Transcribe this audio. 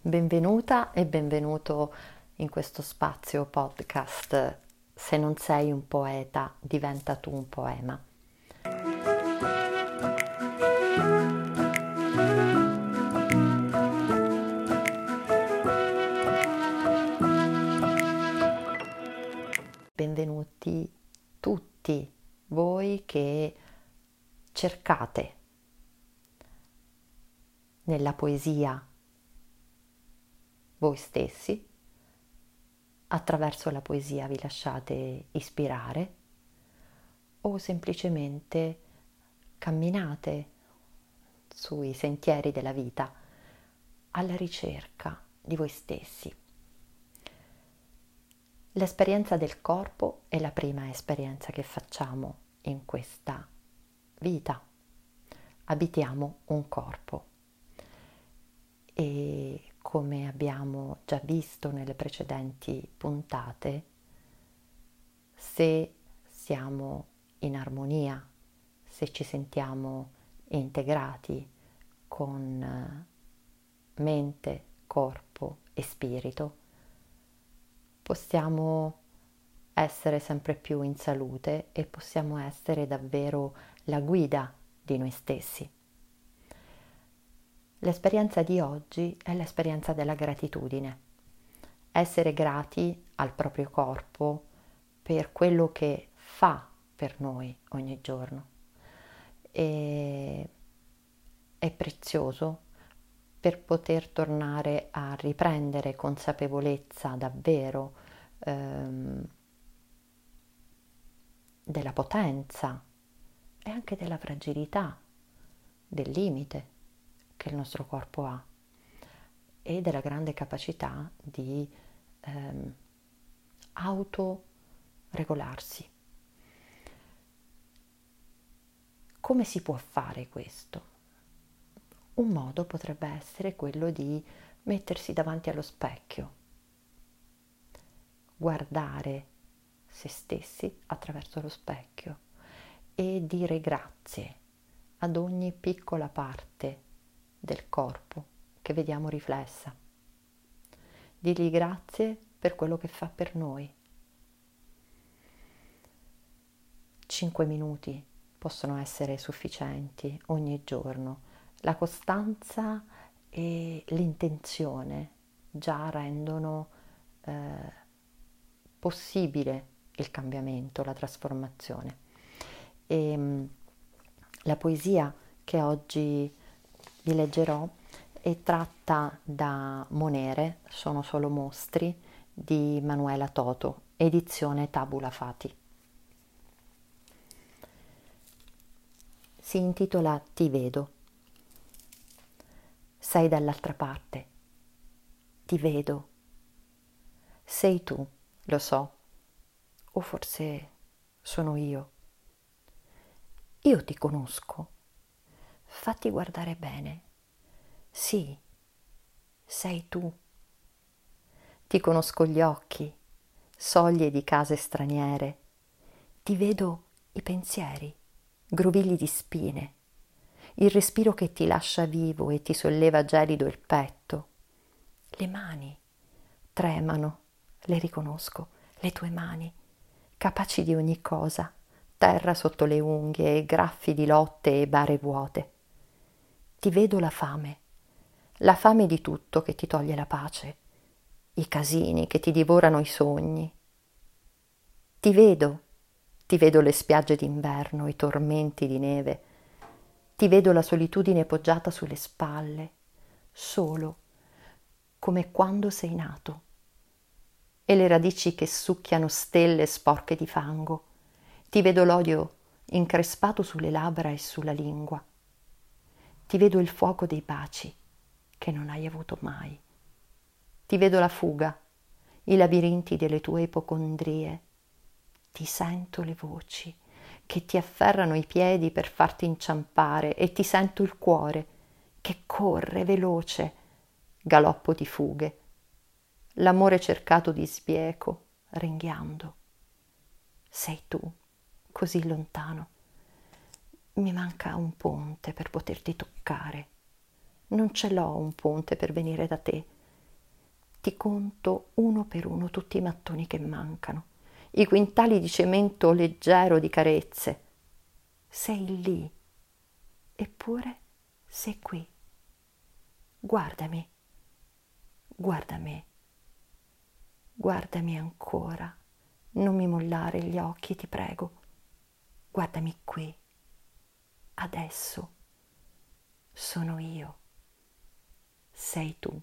Benvenuta e benvenuto in questo spazio podcast. Se non sei un poeta, diventa tu un poema. Benvenuti tutti voi che cercate nella poesia voi stessi, attraverso la poesia vi lasciate ispirare o semplicemente camminate sui sentieri della vita alla ricerca di voi stessi. L'esperienza del corpo è la prima esperienza che facciamo in questa vita. Abitiamo un corpo e come abbiamo già visto nelle precedenti puntate, se siamo in armonia, se ci sentiamo integrati con eh, mente, corpo e spirito, possiamo essere sempre più in salute e possiamo essere davvero la guida di noi stessi. L'esperienza di oggi è l'esperienza della gratitudine. Essere grati al proprio corpo per quello che fa per noi ogni giorno. E è prezioso per poter tornare a riprendere consapevolezza davvero ehm, della potenza e anche della fragilità, del limite che il nostro corpo ha e della grande capacità di ehm, autoregolarsi. Come si può fare questo? Un modo potrebbe essere quello di mettersi davanti allo specchio, guardare se stessi attraverso lo specchio e dire grazie ad ogni piccola parte del corpo che vediamo riflessa. Digli grazie per quello che fa per noi. Cinque minuti possono essere sufficienti ogni giorno. La costanza e l'intenzione già rendono eh, possibile il cambiamento, la trasformazione. E, ehm, la poesia che oggi vi leggerò è tratta da Monere, sono solo mostri, di Manuela Toto, edizione Tabula Fati. Si intitola Ti vedo. Sei dall'altra parte. Ti vedo. Sei tu, lo so. O forse sono io. Io ti conosco fatti guardare bene. Sì, sei tu. Ti conosco gli occhi, soglie di case straniere. Ti vedo i pensieri, grovigli di spine, il respiro che ti lascia vivo e ti solleva gelido il petto. Le mani tremano, le riconosco, le tue mani, capaci di ogni cosa, terra sotto le unghie, graffi di lotte e bare vuote ti vedo la fame, la fame di tutto che ti toglie la pace, i casini che ti divorano i sogni. Ti vedo, ti vedo le spiagge d'inverno, i tormenti di neve, ti vedo la solitudine poggiata sulle spalle, solo, come quando sei nato, e le radici che succhiano stelle sporche di fango, ti vedo l'odio increspato sulle labbra e sulla lingua ti vedo il fuoco dei baci che non hai avuto mai. Ti vedo la fuga, i labirinti delle tue ipocondrie. Ti sento le voci che ti afferrano i piedi per farti inciampare e ti sento il cuore che corre veloce, galoppo di fughe, l'amore cercato di sbieco, ringhiando. Sei tu, così lontano mi manca un ponte per poterti toccare. Non ce l'ho un ponte per venire da te, ti conto uno per uno tutti i mattoni che mancano, i quintali di cemento leggero di carezze. Sei lì, eppure sei qui. Guardami, guarda me, guardami ancora, non mi mollare gli occhi, ti prego. Guardami qui, adesso sono io, sei tu.